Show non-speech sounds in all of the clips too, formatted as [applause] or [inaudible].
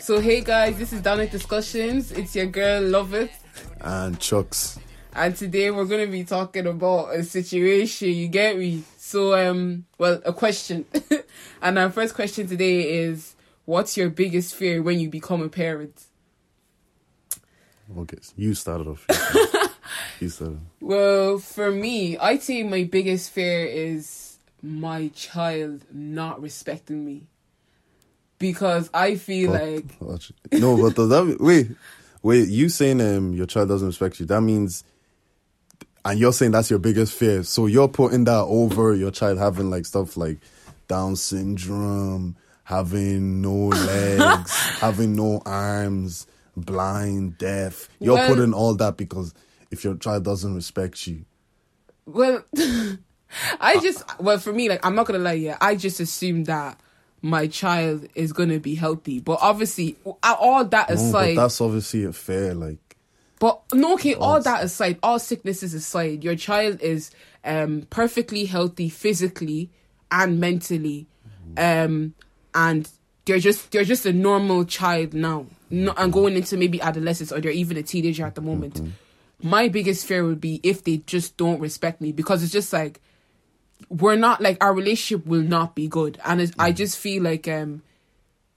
So hey guys, this is Downick Discussions. It's your girl Love It, and Chucks. and today we're gonna be talking about a situation. You get me? So um, well, a question, [laughs] and our first question today is, what's your biggest fear when you become a parent? Okay, you started off. [laughs] you started. Well, for me, I'd say my biggest fear is my child not respecting me. Because I feel But- like [laughs] no, but does that wait, wait? You saying um your child doesn't respect you? That means, and you're saying that's your biggest fear. So you're putting that over your child having like stuff like Down syndrome, having no legs, [laughs] having no arms, blind, deaf. You're Well- putting all that because if your child doesn't respect you, Well, [laughs] I just well for me, like I'm not gonna lie, yeah, I just assume that my child is gonna be healthy, but obviously, all that no, but aside, that's obviously a fair like. but no, okay, all that aside, all sicknesses aside, your child is um perfectly healthy physically and mentally, um, and they're just they're just a normal child now, no, and going into maybe adolescence or they're even a teenager at the moment. My biggest fear would be if they just don't respect me because it's just like we're not like our relationship will not be good, and it's, I just feel like um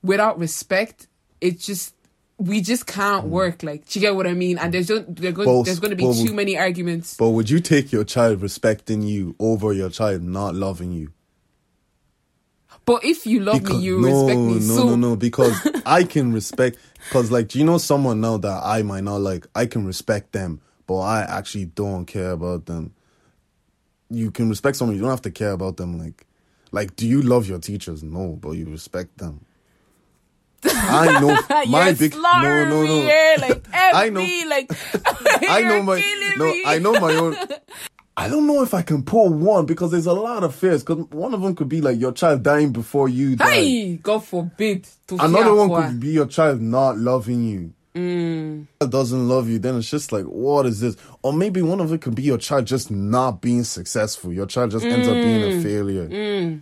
without respect, it's just we just can't work. Like, do you get what I mean? And there's just, there go, Well, there's going to be too many arguments. But would you take your child respecting you over your child not loving you? But if you love me, you no, respect me. No, so no, no, because [laughs] I can respect. Because like, do you know someone now that I might not like? I can respect them, but I actually don't care about them. You can respect someone, you don't have to care about them. Like, like, do you love your teachers? No, but you respect them. I know [laughs] my big no, no, me no. here, like [laughs] I know. FB, like [laughs] I know my killing no. me. I know my own. I don't know if I can pull one because there's a lot of fears. Because one of them could be like your child dying before you die. Hey, God forbid. to Another one could be your child not loving you. Mm. Doesn't love you, then it's just like, what is this? Or maybe one of it could be your child just not being successful. Your child just ends up being Mm. a failure.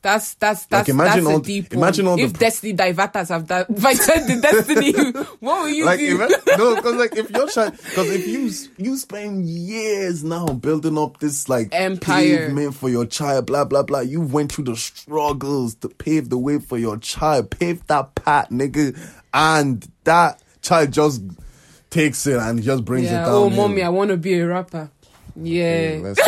That's that's that's imagine that's all a the- deep imagine all the if pr- Destiny Divaters have that [laughs] invited the Destiny, [laughs] what will you Like, do? if, [laughs] no, because like if your child, because if you you spend years now building up this like Empire. pavement for your child, blah blah blah. You went through the struggles to pave the way for your child, pave that path, nigga, and that child just takes it and just brings it down. Oh, mommy, I want to be a rapper. Yeah. Let's,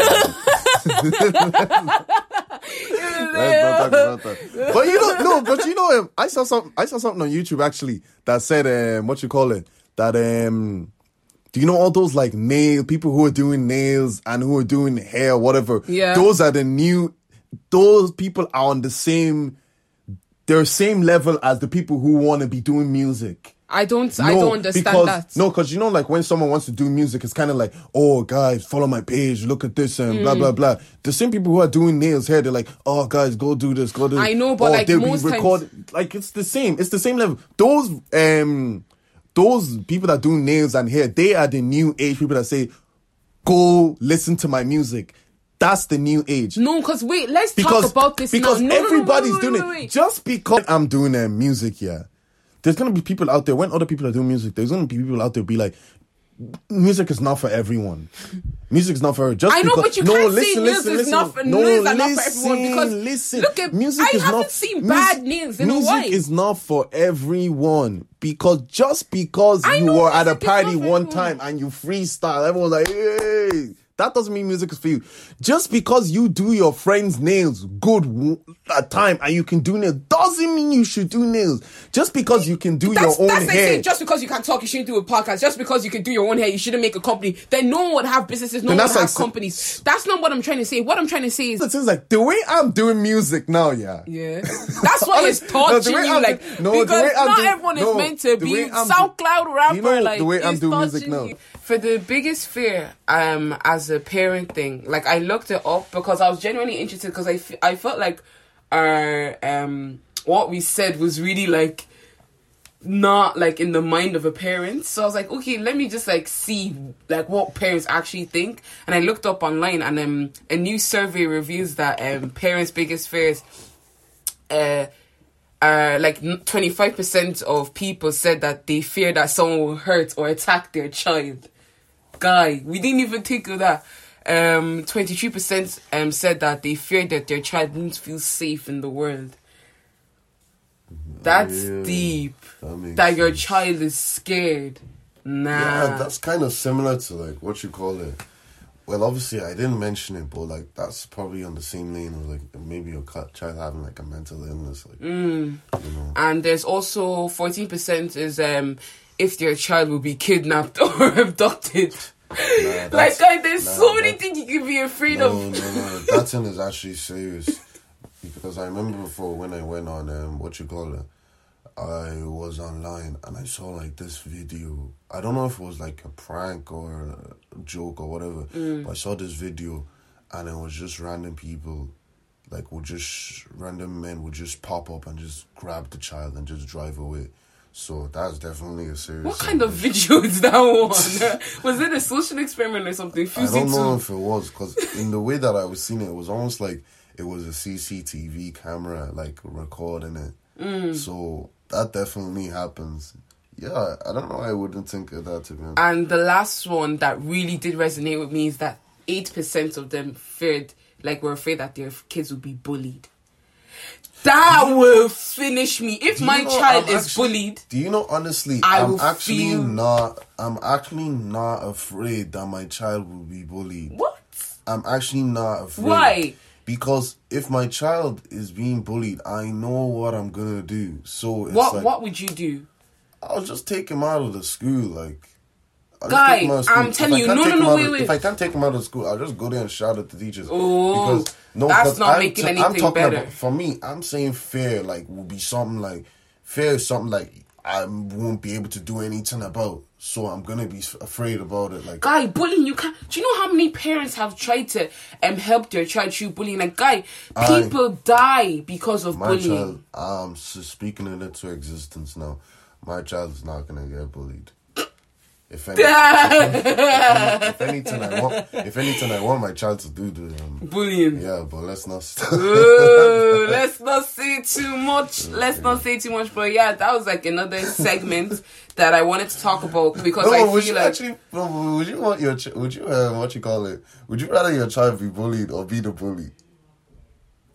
let's not talk about that. [laughs] But you know, no, but you know, um, I saw some, I saw something on YouTube actually that said, um, what you call it, that um, do you know all those like nail people who are doing nails and who are doing hair, whatever? Yeah. those are the new. Those people are on the same, they're same level as the people who want to be doing music. I don't. I don't understand because, that. No, because you know, like when someone wants to do music, it's kind of like, oh, guys, follow my page, look at this, and blah Mm. blah blah. The same people who are doing nails here, they're like, oh, guys, go do this, go do. This. I know, but, oh, like, they'll most be times- Like it's the same. It's the same level. Those um, those people that do nails and hair, they are the new age people that say, go listen to my music. That's the new age. no, because wait, let's Because, talk about this because now. No, no, no, everybody's wait, wait, doing wait, it. Just because I'm doing uh, music, yeah. There's gonna be people out there when other people are doing music. There's gonna be people out there be like, music is not for everyone. Music is not for just. I know, because, but you no, can't listen, say listen, is listen. not for- no, are not for listen, everyone because listen. look at- music I is haven't not, seen bad news in a music is not for everyone because just because I you know were at a music party one everyone. time and you freestyle, everyone's like, hey. That doesn't mean music is for you. Just because you do your friend's nails good at time and you can do nails doesn't mean you should do nails. Just because you can do That's, your own that's hair. just because you can talk, you shouldn't do a podcast. Just because you can do your own hair, you shouldn't make a company. Then no one would have businesses, no Then one would that's have companies. That's not what I'm trying to say. What I'm trying to say is, It's just like the way I'm doing music now, yeah. yeah, [laughs] that's why it's No, touching you, I'm like no, because not doing- everyone no, is meant to be way I'm do- SoundCloud rapper. You know like the way I'm doing music now. you. For the biggest fear, um, as a parent thing, like I looked it up because I was genuinely interested because I, f- I felt like our um what we said was really like not like in the mind of a parent. So I was like, okay, let me just like see like what parents actually think. And I looked up online and um a new survey reveals that um parents' biggest fears uh uh, like twenty five percent of people said that they fear that someone will hurt or attack their child. Guy, we didn't even think of that. Um, twenty three percent um said that they fear that their child won't feel safe in the world. That's Yeah, deep. that That your sense. child is scared. Nah. Yeah, that's kind of similar to like what you call it. Well, obviously, I didn't mention it, but like that's probably on the same lane of like maybe your child having like a mental illness, like Mm. you know. and there's also 14% is um if their child will be kidnapped [laughs] or abducted. [laughs] like, that's- guys, there's nah, so many things you can be afraid No, of. no, no. That thing is actually serious [laughs] because I remember before when I went on um, what you call it. I was online and I saw like this video. I don't know if it was like a prank or a joke or whatever, but I saw this video and it was just random people, like would just random men would just pop up and just grab the child and just drive away. So that's definitely a serious. What kind of video is that one? [laughs] was it a social experiment or something? I don't know to if it was because in the way that I was seeing it, it was almost like it was a CCTV camera like recording it. Mm. So that definitely happens. Yeah, I don't know. I wouldn't think of that to be honest. And the last one that really did resonate with me is that 8% of them feared, like, were afraid that their kids would be bullied. That will finish me. If my child I'm is actually- bullied, Do you know honestly? I I'm will actually feel- not. I'm actually not afraid that my child will be bullied. what? I'm actually not afraid. Why? Because if my child is being bullied, I know what I'm gonna do. So it's What like, what would you do? I'll just take him out of the school, like. I'll Guy, take him out of school. I'm telling you, no, no, no, wait, of- wait. If I can't take him out of school, I'll just go there and shout at the teachers. Oh, because no, that's not I'm making t- I'm anything talking better. About, for me, I'm saying fair, like will be something like fair is something like I won't be able to do anything about. So I'm gonna be afraid about it. Like Guy, bullying you can't. Do you know how many parents have tried to um help their child through bullying? Like, guy, I- people die because of my bullying. child, I'm speaking it into existence now. My child's not gonna get bullied. If anything, if anything I want, if anything I want my child to do, do um, bullying. yeah. But let's not. Ooh, [laughs] let's not say too much. Let's not say too much. But yeah, that was like another segment that I wanted to talk about because No, I would feel you like actually? no, Would you want your? ch- Would you? Um, what you call it? Would you rather your child be bullied or be the bully?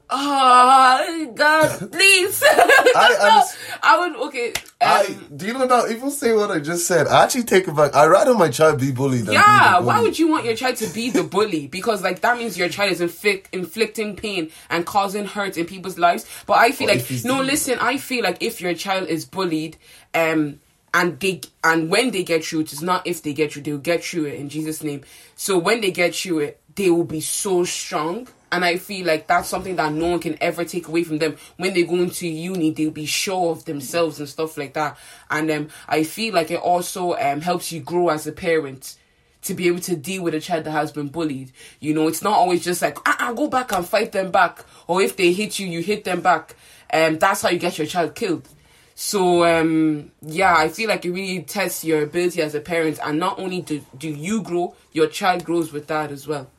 Oh God, [laughs] please. [laughs] I no, underst- I would okay. I Um, do you know now? Even say what I just said. I actually take it back. I rather my child be bullied. Than yeah, be the why would you want your child to be the bully? Because like that means your child is inflict, inflicting pain and causing hurt in people's lives. But I feel But like no, listen. I feel like if your child is bullied, um, and they and when they get through it, it's not if they get through, they'll get through it in Jesus' name. So when they get through it, they will be so strong. And I feel like that's something that no one can ever take away from them. When they go into uni, they'll be sure of themselves and stuff like that. And um, I feel like it also um, helps you grow as a parent to be able to deal with a child that has been bullied. You know, it's not always just like, ah, ah, go back and fight them back. Or if they hit you, you hit them back. Um, that's how you get your child killed. So um, yeah, I feel like it really tests your ability as a parent, and not only do do you grow, your child grows with that as well.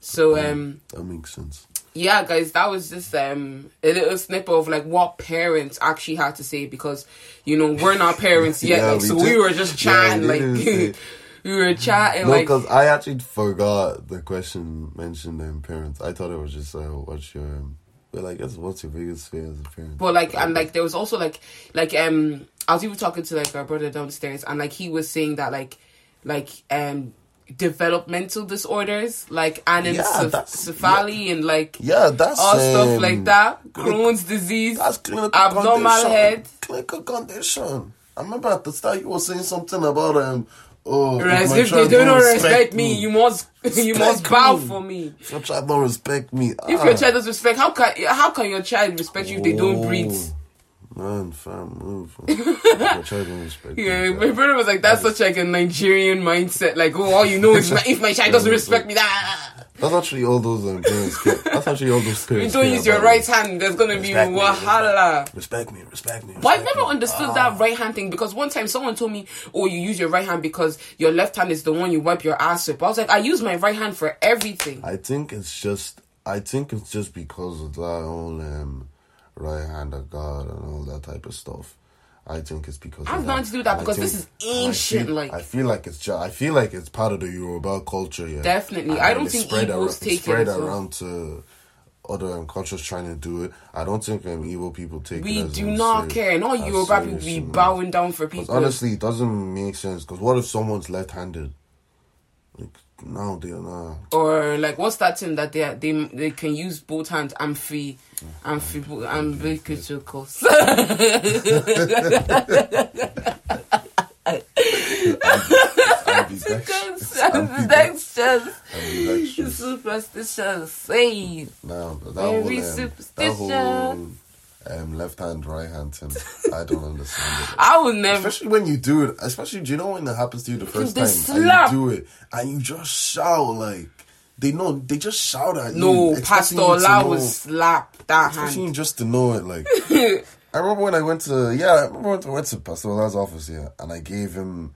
So um, That makes sense. yeah, guys, that was just um a little snippet of like what parents actually had to say because you know we're not [laughs] parents yet, Yeah, like, we so did- we were just yeah, chatting, we like [laughs] we were chatting, No, like because I actually forgot the question mentioned in parents. I thought it was just uh, what's your. Um, I guess what's your biggest fear as a parent? But like and like there was also like like um I was even talking to like our brother downstairs and like he was saying that like like um developmental disorders like anencephaly and like Yeah, that's all stuff um, like that Crohn's disease That's clinical abnormal condition. head Clinical condition. I remember at the start you were saying something about um. Oh, Res- if they do don't not respect me, you must [laughs] you must bow me. for me. If your child don't respect me, If ah. your child doesn't respect, how can how can your child respect you if they don't Oh, breathe? Man, fam, move. If child don't respect Yeah, my brother was like, that's such like a Nigerian mindset. Like, oh, all you know is my, if my child doesn't respect me, that That's actually all those um, parents care. That's actually all those things. you parents don't use your right hand, there's gonna be Respect me, wahala. Respect me, respect me. But I've never me. understood Ah. that right hand thing because one time someone told me, "Oh, you use your right hand because your left hand is the one you wipe your ass with." But I was like, I use my right hand for everything. I think it's just. I think it's just because of that whole um, right hand of God and all that type of stuff. I think it's because of nothing to do with that because this is ancient, I feel, like- I feel like it's just, I feel like it's part of the Yoruba culture. Yeah, Definitely. And I don't think spread Igbos around, it's take it spread as around to other um, cultures trying to do it. I don't think um, evil people take. We it do not care. No as Yoruba people be bowing down for people. honestly, it doesn't make sense. Because what if someone's left-handed? Like are not. or like what's that thing that they they they can use both hands amphi amphi umbilicals ambidextrous. ambidextrous superstitious say No, that Very whole, um, superstitious. Um, left hand, right hand thing, I don't [laughs] understand it. I would never Especially when you do it, especially do you know when it happens to you the first time slap. and you do it and you just shout like they know they just shout at you. no Pastor you to Ola know- would slap that Especially hand just to know it, like [laughs] I remember when I went to yeah, I remember when I went to Pastor Ola's office here, and I gave him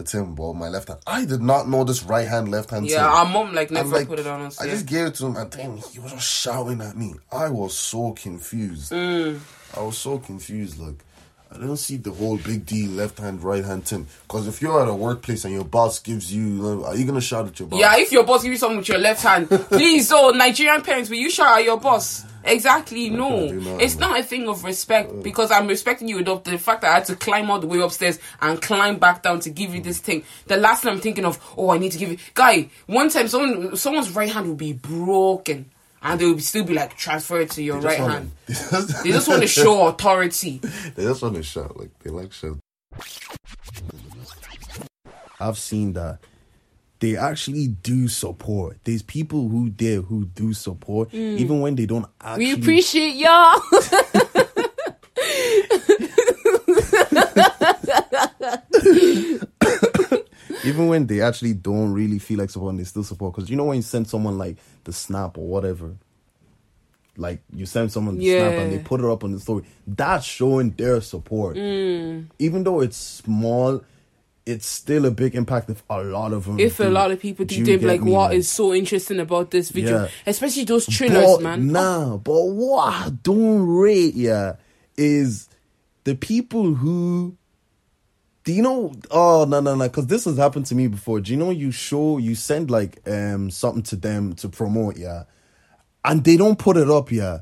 the Tim ball, my left hand. I did not know this right hand, left hand. yeah our mom like never like, put it on us I just gave it to him, and then he was just shouting at me. I was so confused. Mm. I was so confused. Like, I don't see the whole big D left hand, right hand thing. Because if you're at a workplace and your boss gives you, are you gonna shout at your boss? Yeah, if your boss gives you something with your left hand, [laughs] please, oh, Nigerian parents, will you shout at your boss? Exactly, no. It's no. not a thing of respect uh. because I'm respecting you enough. The fact that I had to climb all the way upstairs and climb back down to give you this mm. thing. The last thing I'm thinking of, oh, I need to give it. Guy, one time someone, someone's right hand will be broken and they will still be like transferred to your right wanna- hand. [laughs] They just, They just want to [laughs] show authority. they just want to shout. Like they like show. I've seen that they actually do support. There's people who there who do support, mm. even when they don't actually. We appreciate y'all. [laughs] even when they actually don't really feel like supporting, they still support. Because you know when you send someone like the snap or whatever, like you send someone the snap and they put it up on the story, that's showing their support. Mm. Even though it's small, it's still a big impact if a lot of them. if a lot of people Do do, you they'd be get like, me? what is so interesting about this video? Yeah. Especially those thrillers, but, man. Nah, but what I don't rate yeah is the people who do you know oh no no no because this has happened to me before. Do you know you show you send like um something to them to promote, yeah, and they don't put it up, yeah.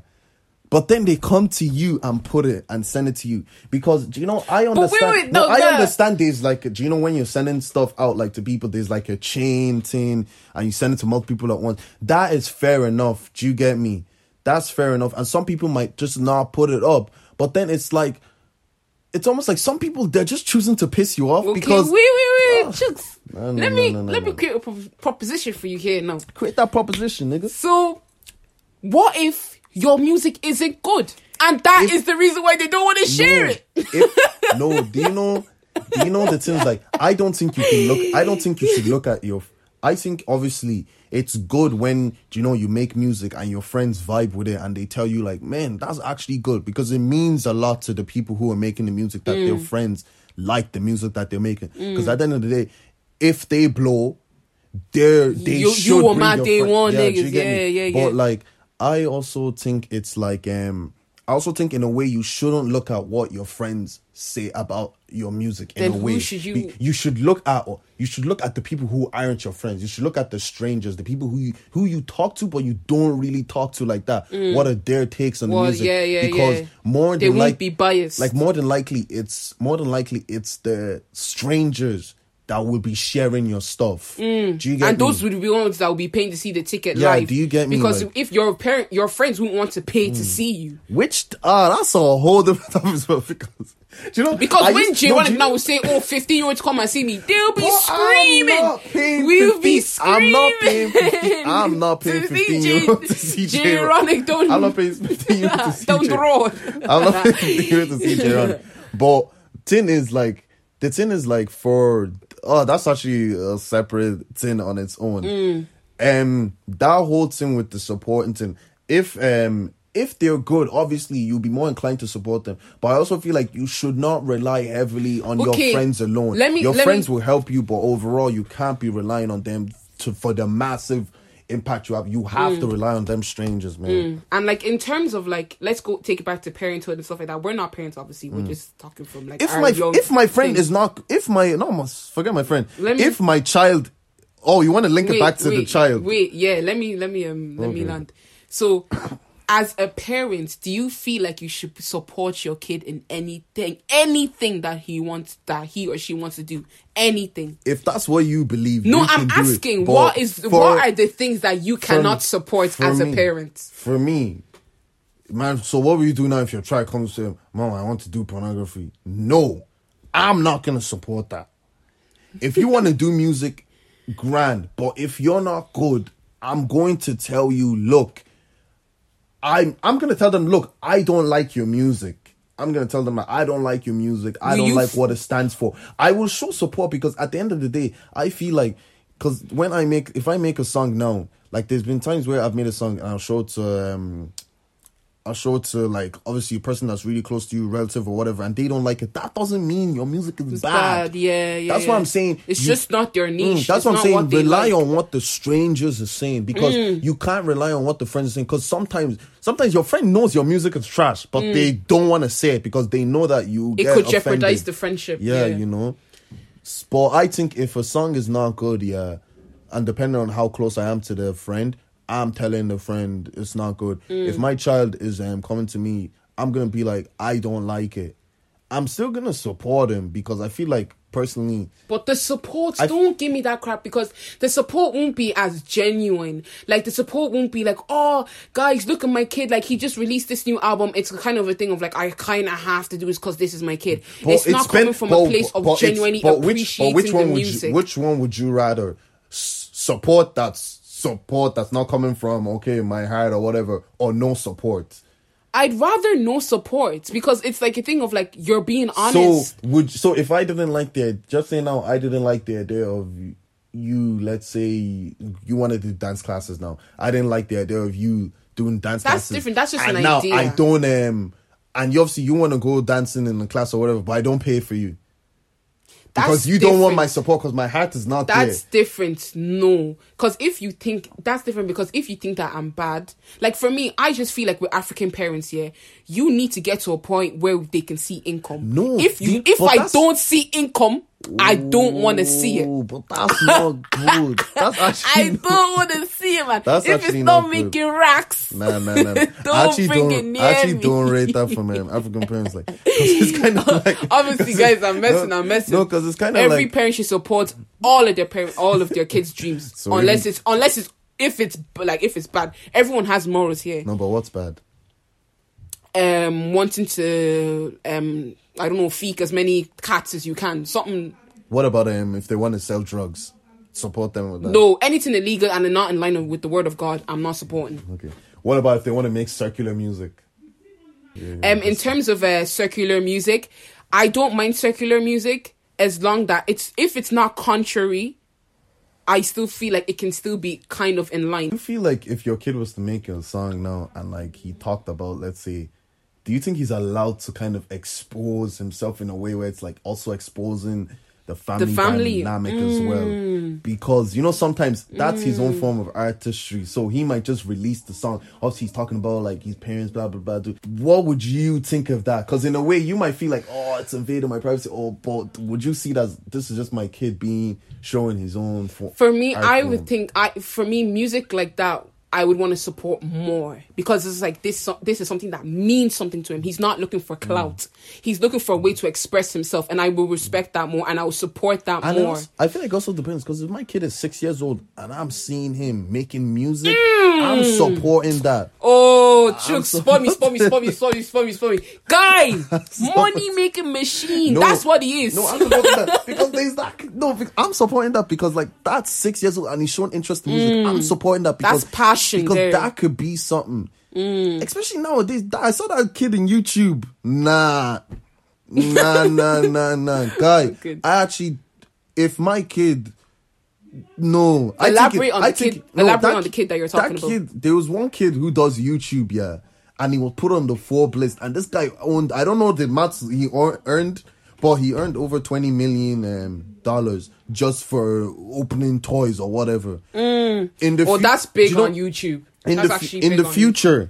But then they come to you and put it and send it to you because do you know I wait, understand. wait, no, no, I the- understand. There's like, do you know when you're sending stuff out like to people? There's like a chain thing, and you send it to multiple people at once. That is fair enough. Do you get me? That's fair enough. And some people might just not put it up, but then it's like, it's almost like some people they're just choosing to piss you off Okay, because wait, wait, Oh. wait, ah. Chooks. No, no, let no, me let me create a pro- proposition for you here now. create that proposition, nigga. So, what if your music isn't good, and that is the reason why they don't want to share it? if- no, [laughs] do you know? Do you know the things like? I don't think you can look. I don't think you should look at your. I think obviously it's good when you know you make music and your friends vibe with it and they tell you like, man, that's actually good because it means a lot to the people who are making the music that Mm. their friends like the music that they're making. Because at the end of the day, if they blow, they're they You- you were my day friend- one you niggas. me? Yeah, yeah, But like I also think it's like um I also think in a way you shouldn't look at what your friends say about your music in Then a who way. should you- you should look at you should look at the people who aren't your friends. You should look at the strangers, the people who you who you talk to but you don't really talk to like that. What are their takes on Mm. Well, the music? yeah, yeah, because yeah. more They than won't like be biased. like more than likely it's more than likely it's the strangers that will be sharing your stuff. Do you get Mm. and those would be ones that would be paying to see the ticket Yeah, live. do you get me? Because Like- if your parent, your friends wouldn't want to pay to see you. Which ah, that's a whole different [laughs] topic as well because do you know Because I when used- J no, One do you now will say, "Oh, 15 year olds come and see me," they'll be not screaming. We'll be 15 I'm not paying 15 screaming. I'm not [laughs] paying 15 J- euros to see J J Ronic, don't I'm not paying 15 euros to see don't roll. I'm not paying 15 euros to see J. But tin is like the tin is like for oh that's actually a separate thing on its own. Mm. Um that whole thing with the supporting thing if um if they're good, obviously you'll be more inclined to support them. But I also feel like you should not rely heavily on Okay, your friends alone. let me- your let me- friends will help you, but overall you can't be relying on them to for the massive impact you have. You have to rely on them strangers, man. And like in terms of like, let's go take it back to parenthood and stuff like that. We're not parents, obviously. We're just talking from like Mm. If my if my friend thing. is not if my no must forget my friend. Let me- if my child, oh, you want to link it back to the child? Wait, yeah. Let me let me um let me land. So, as a parent, do you feel like you should support your kid in anything, anything that he wants, that he or she wants to do, anything? If that's what you believe, No, you I'm can do it. asking. What is for- what are the things that you cannot support as a parent? For me, man. So what will you do now if your child comes to you, Mom, I want to do pornography? No, I'm not gonna support that. If you want to do music, grand. But if you're not good, I'm going to tell you, look, I'm I'm gonna tell them, look, I don't like your music. I'm gonna tell them that I don't like your music. I Will don't you like f- what it stands for. I will show support because at the end of the day, I feel like because when I make if I make a song now, like there's been times where I've made a song and I'll show it to um Show it to like obviously a person that's really close to you, relative or whatever, and they don't like it. That doesn't mean your music is bad. bad. Yeah, yeah. That's yeah. what I'm saying. It's You- just not your Mm, niche. that's It's what I'm saying. what Rely like. Mm. on what the strangers are saying because you can't rely on what the friends are saying. Because sometimes, sometimes your friend knows your music is trash, but they don't want to say it because they know that you. Mm. It could jeopardize the friendship. Yeah, Yeah, you know. But I think if a song is not good, yeah, and depending on how close I am to the friend, I'm telling the friend it's not good. Mm. If my child is um, coming to me, I'm gonna be like, I don't like it. I'm still gonna support him because I feel like personally, But the support, I- don't give me that crap because the support won't be as genuine. Like the support won't be like, oh, guys, look at my kid. Like he just released this new album. It's kind of a thing of like, I kind of have to do this because this is my kid. But it's not been- coming from but- a place of but it's- genuinely but which, but appreciating which one the would. You, which one would you rather S- support? That's support that's not coming from okay my heart or whatever, or no support. I'd rather no support because it's like a thing of like you're being honest. So would so if I didn't like the just say now I didn't like the idea of you. Let's say you want to do dance classes now. I didn't like the idea of you doing dance classes. That's classes. different. That's just and an now idea. I don't um. And you obviously you want to go dancing in the class or whatever, but I don't pay for you because you don't want my support because my heart is not That's there. different. No. Because if you think that's different, because if you think that I'm bad, like for me, I just feel like with African parents here, you need to get to a point where they can see income. No, If you, the- if I don't see income, I don't want to see it. But that's not [laughs] good. That's actually I don't want to see it, man. That's if it's not not making racks, Nah, nah, nah. [laughs] Don't I actually bring don't. it near I actually me. don't rate that from um, [laughs] African parents. Like, it's kind of like obviously, guys, I'm messing. No, I'm messing. No, because it's kind of every like parent should support all of their parent, all of their kids' dreams, So unless even- it's unless it's if it's like if it's bad. Everyone has morals here. no, but what's bad? um wanting to um I don't know feek as many cats as you can. Something What about um if they want to sell drugs? Support them with that. no anything illegal and not in line with the word of God. I'm not supporting. Okay. What about if they want to make circular music? Um in terms of uh, circular music, I don't mind circular music as long that it's if it's not contrary. I still feel like it can still be kind of in I line. feel like if your kid was to make a song now and like he talked about, let's say, do you think he's allowed to kind of expose himself in a way where it's like also exposing the family, family. dynamic as well? Mm. Because you know sometimes that's his own mm. form of artistry. So he might just release the song. Obviously, he's talking about like his parents, blah blah blah. dude. What would you think of that? Because in a way, you might feel like, oh, it's invading my privacy. Oh, but would you see that this is just my kid being showing his own? For, For me, I form? would think I for me music like that I would want to support more because it's like this this is something that means something to him. He's not looking for clout. He's looking for a way to express himself and I will respect that more and I will support that And more. I feel like also depends because if my kid is six years old and I'm seeing him making music, Mm. I'm supporting that. Oh, Chuck, spot me, spot me, spot me, spot me, spot me, spot me. Guy, [laughs] money making machine. No. That's what he is. No, I'm supporting that because there's that. No, I'm supporting that because like that's six years old and he's showing interest in music. I'm supporting that because Mm. That's passion because there. Mm. that could be something. Especially nowadays, I saw that kid in YouTube. Nah, nah, [laughs] nah, nah, nah, guy. Good. I actually, if my kid. No, I think Elaborate it- on I the think- kid- no, elaborate that on the kid that you're talking that about. Kid, there was one kid who does YouTube, yeah, and he was put on the Forbes list, and this guy owned. I don't know the maths he earned, but he earned over twenty million um, dollars just for opening toys or whatever. Mm. In the Oh, fu- that's big you know- on YouTube. in That's the actually in the future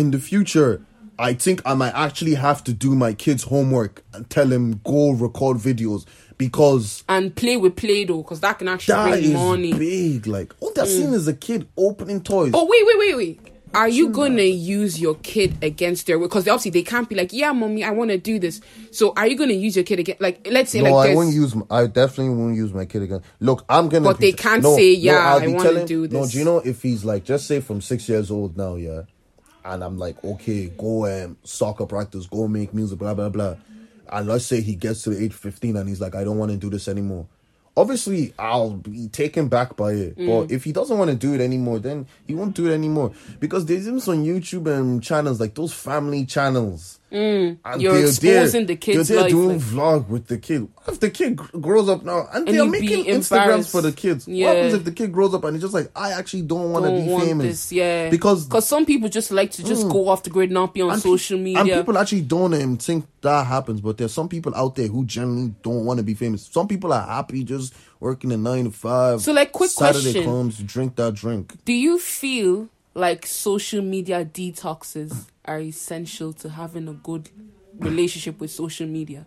in the future i think i might actually have to do my kids homework and tell him go record videos because and play with Play-Doh because that can actually that bring is money. big like all they're mm. seeing is a kid opening toys Oh wait, wait, wait, wait. Are you gonna use your kid against their will? Because obviously they can't be like, yeah, mommy, I want to do this. So are you gonna use your kid again? Like, let's say no, like I won't use. I definitely won't use my kid again. Look, I'm gonna. But be- they can't no, say, no, "Yeah, I'll I wanna telling- do No, do you know if he's like, just say from six years old now, yeah, and I'm like, okay, go um soccer practice, go make music, blah blah blah, and let's say he gets to the age fifteen and he's like, I don't want to do this anymore. Obviously, I'll be taken back by it. Mm. But if he doesn't want to do it anymore, then he won't do it anymore. Because there's even some YouTube and channels like those family channels. And Mm. You're exposing there- the kid's they're there doing like- vlog with the kid. What if the kid grows up now and, And they're making Instagrams for the kids? Yeah. What happens if the kid grows up and he's just like, I actually don't want to be famous? this, yeah. Because because some people just like to just go off the grid, not be on pe- social media. And people actually don't um, think that happens, but there's some people out there who generally don't want to be famous. Some people are happy just working a nine to five. So, like, quick Saturday question. Saturday comes, drink that drink. Do you feel like social media detoxes are essential to having a good relationship with social media?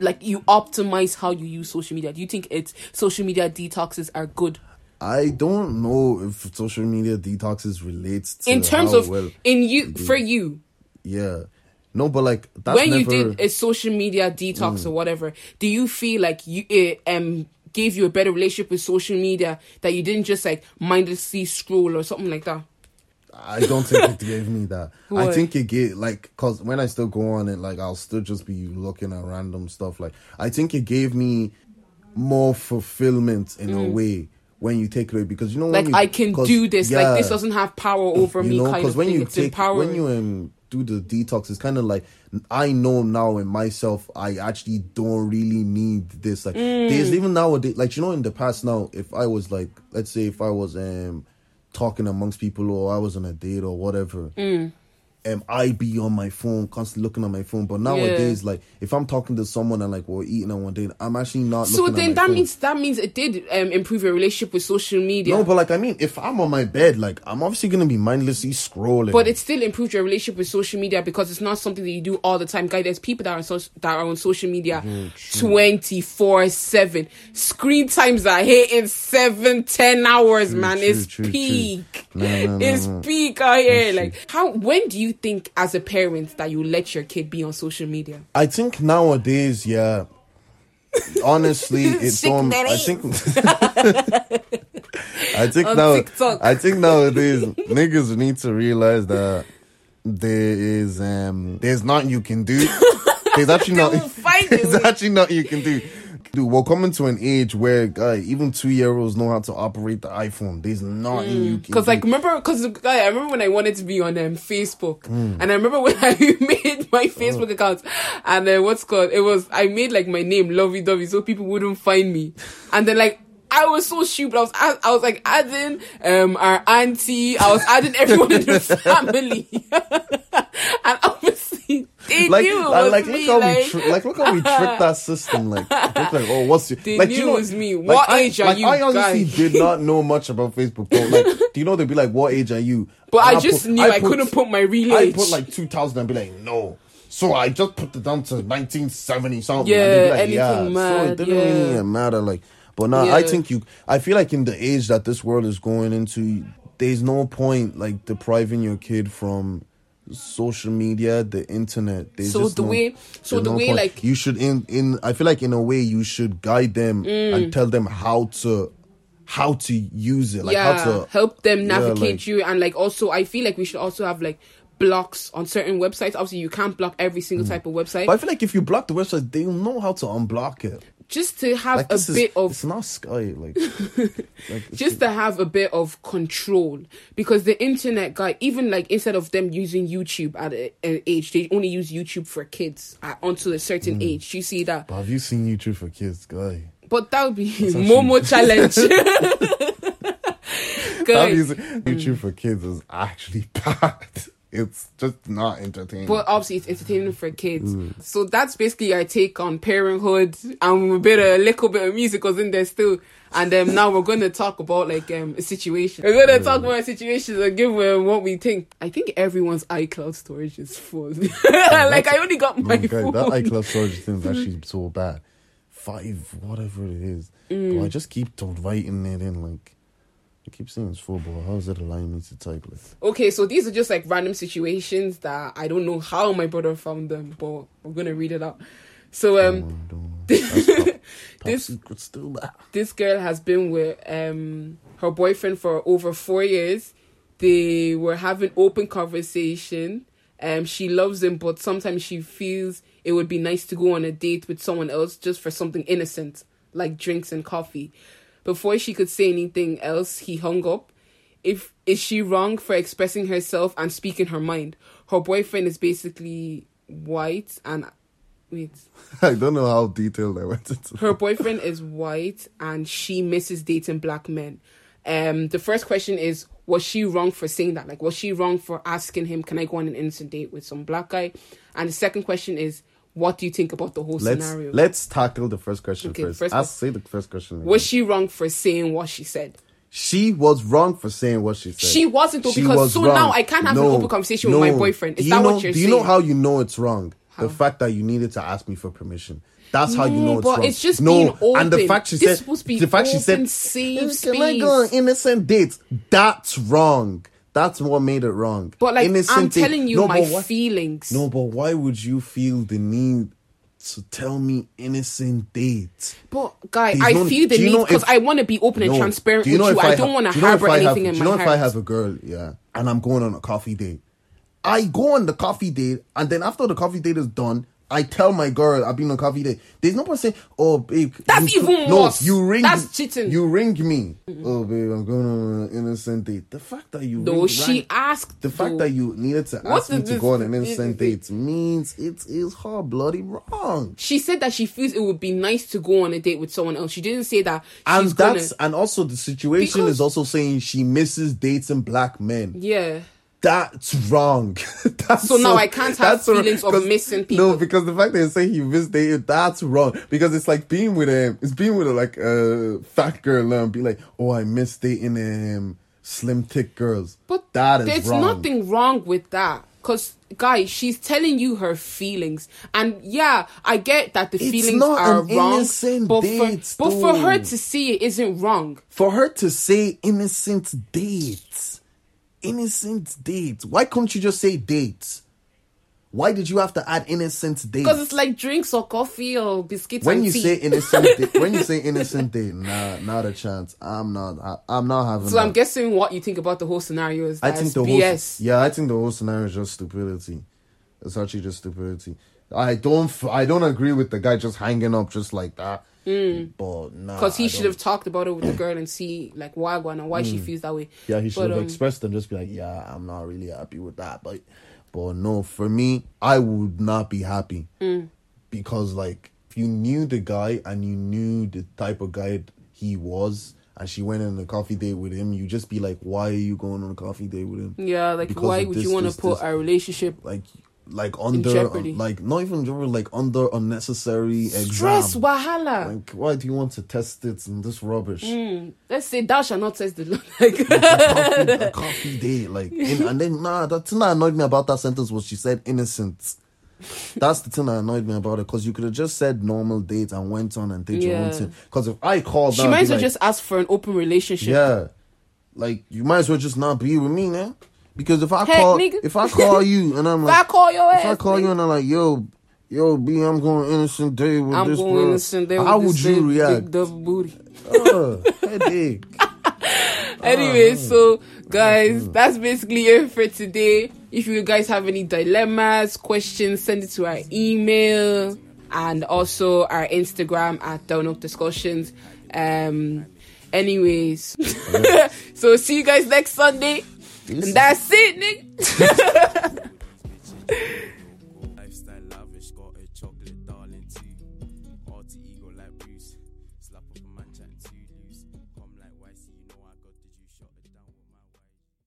Like you optimize how you use social media. Do you think it's social media detoxes are good I don't know if social media detoxes relates to in terms of well, in you for you yeah. No, but like that's when you did a social media detox or whatever? Do you feel like you it um gave you a better relationship with social media that you didn't just like mindlessly scroll or something like that? I don't think it gave me that. [laughs] I think it gave like cause when I still go on it, like I'll still just be looking at random stuff. Like I think it gave me more fulfillment in a way when you take it away because you know when Mm. Like you- I can do this. yeah, Like this doesn't have power over me. you know kind because of when you take when you um do the detox it's kind of like i know now in myself i actually don't really need this like Mm. there's even nowadays like you know in the past now if i was like let's say if i was um talking amongst people or i was on a date or whatever Mm. Um, I be on my phone, constantly looking at my phone. But nowadays, like if I'm talking to someone and like we're eating on one date, I'm actually not. so looking then that phone. means that means it did um, improve your relationship with social media. no. But like I mean, if I'm on my bed, like I'm obviously gonna be mindlessly scrolling. But it still improved your relationship with social media because it's not something that you do all the time. Guys, there's people that are on social, that are on social media twenty four seven. Screen times are hitting seven, ten hours, man. true, it's true, true. peak. It's peak out here. Like how when do you think as a parent that you let your kid be on social media? I think nowadays, yeah. Honestly, [laughs] it's um. I think. [laughs] I think On now. TikTok. I think nowadays niggas need to realize that there is um there's nothing you can do. [laughs] There's actually not. There's actually nothing you can do. Dude, we're coming to an age where, guy, even two year olds know how to operate the iPhone. There's nothing you can. Because like remember, because I remember when I wanted to be on um, Facebook, Hmm. and I remember when [laughs] I made my Facebook account, and then what's called it was I made like my name Lovey Dovey so people wouldn't find me, and then like. I was so stupid. I was add- I was like adding um our auntie. I was adding everyone in the [laughs] family, [laughs] and obviously they like, knew it like, was like, me. look how like, we tri- like, look how we tricked that [laughs] system. Like, like, oh, what's your? They like, knew you know, it was me. like, What I, age are like, you, I honestly guy? did not [laughs] know much about Facebook. But like, do you know they'd be like, "What age are you?" but And I just put- knew I, couldn't put my real I put like two thousand and be like, no. So I just put it down to nineteen seventy something. Yeah, and like, anything yeah. So it didn't yeah. really matter. Like, but now I Yeah. think you. I feel like in the age that this world is going into, there's no point like depriving your kid from social media, the internet. So the no- way- so the way, point. like- you should in in. I feel like in a way you should guide them Mm. and tell them how to how to use it, like yeah, how to help them Yeah, navigate like- you and like also I feel like we should also have like blocks on certain websites. Obviously you can't block every single type of website. Mm. But I feel like if you block the website, they'll know how to unblock it. Just to have Like a is, bit of it's not Sky. Like, [laughs] like just to have a bit of control because the internet guy even like instead of them using youtube at a- an age they only use youtube for kids at, until a certain Mm. age you see that But have you seen YouTube for kids, guy? but that would be actually- [laughs] momo challenge [laughs] Have guys YouTube for kids is actually bad. It's just not entertaining. But obviously, it's entertaining for kids. So that's basically our take on parenthood, and a bit, a little bit of music was in there still. And um, now we're going to talk about like um, a situation. We're going to talk about situations and give um, what we think. I think everyone's iCloud storage is full. [laughs] like I only got my phone. that iCloud storage thing is actually so bad. Five, whatever it is. But I just keep writing it in like. I keep saying it's but how is it allowing me to type it? Okay, so these are just like random situations that I don't know how my brother found them, but we're gonna read it out. So um, Don't- [laughs] That's top, top [laughs] This- secret still bad. this girl has been with um her boyfriend for over four years. They were having open conversation. Um, she loves him, but sometimes she feels it would be nice to go on a date with someone else just for something innocent, like drinks and coffee. Before she could say anything else, he hung up. If is she wrong for expressing herself and speaking her mind? Her boyfriend is basically white and wait. [laughs] I don't know how detailed I went into. her boyfriend is white and she misses dating black men. Um, the first question is, was she wrong for saying that? Like, was she wrong for asking him, "Can I go on an innocent date with some black guy?" And the second question is, what do you think about the whole Let's scenario? let's tackle the first question Okay, first. first I'll say the first question. was she wrong for saying what she said? She was wrong for saying what she said. She wasn't though, She because was so wrong. now I can't have an No, open conversation with my boyfriend. Is do that you know, what you're Do you know how you know it's wrong? How? The fact that you needed to ask me for permission. That's how you know it's but wrong. it's just no, and the fact she This said, is supposed to be the fact she said, safe "Can I go on innocent dates? That's wrong. That's what made it wrong. But like, Innocent I'm telling you No, my why- feelings. No, but why would you feel the need to tell me innocent dates? But guy, There's I no- feel the need because I want to be open and No. transparent Do you with know you. if I don't want to do you know harbor I have- anything in do you my know heart. if I have a girl, yeah, and I'm going on a coffee date, I go on the coffee date, and then after the coffee date is done, I tell my girl I've been on coffee date. There's no point saying, "Oh, babe." That's you- even no, worse. You ring. That's cheating. You ring me. Oh, babe, I'm going on an innocent date. The fact that you no, she rang- asked. the fact though. that you needed to ask me to go on an innocent date means it is her bloody wrong. She said that she feels it would be nice to go on a date with someone else. She didn't say that she's And gonna. that's and also the situation Because- is also saying she misses dating black men. Yeah. That's wrong. [laughs] that's So now I can't have wrong. feelings of 'Cause- missing people. No, because the fact that you say you missed dating, that's wrong. Because it's like being with him, it's being with a, like a fat girl and be like, oh, I miss dating um slim thick girls. But that is there's wrong. nothing wrong with that. Cause guys, she's telling you her feelings, and yeah, I get that the It's feelings are wrong. But date, for but for her to see it isn't wrong. for her to say innocent dates, innocent date. Why couldn't you just say date? Why did you have to add innocent date? Because it's like drinks or coffee or biscuits when and you tea. say innocent date, [laughs] when you say innocent date, nah, not a chance. I'm not. I, am not having. so that. I'm guessing what you think about the whole scenario is I think the BS. whole yeah, I think the whole scenario is just stupidity. It's actually just stupidity. I don't I don't agree with the guy just hanging up just like that. But nah, Because he I should don't- have talked about it with the [clears throat] girl and see like why going and why she feels that way. Mm. Yeah, he should But, have um, expressed and just be like, "Yeah, I'm not really happy with that." But, but no, for me, I would not be happy Mm. because, like, if you knew the guy and you knew the type of guy he was, and she went on a coffee date with him, you just be like, "Why are you going on a coffee date with him?" Yeah, like Because why would this, you want to put this. our relationship Like, like under, jeopardy. like not even jeopardy, like under unnecessary exam. stress, wahala? Like, why do you want to test it in this rubbish? Mm, let's say thou shall not test the Lord. [laughs] Like, coffee, a coffee date, like, in, and then nah, the thing that annoyed me about that sentence was she said innocent. That's the thing that annoyed me about it because you could have just said normal date and went on and did your own thing. Because if I called, she might as well like, just ask for an open relationship. yeah, like you might as well just not be with me now. Because if I Heck, call, nigga. if I call you [laughs] and I'm like If I call your ass, if I call you and I'm like, yo, yo, B, I'm going innocent day with I'm this going girl. innocent. How with would this you big- react? Big double booty. [laughs] Uh, headache. [laughs] Anyway, so guys, that's basically it for today. If you guys have any dilemmas, questions, send it to our email and also our Instagram at Down Up Discussions. Um, anyways, so see you guys next Sunday. And that's it, nigga. [laughs]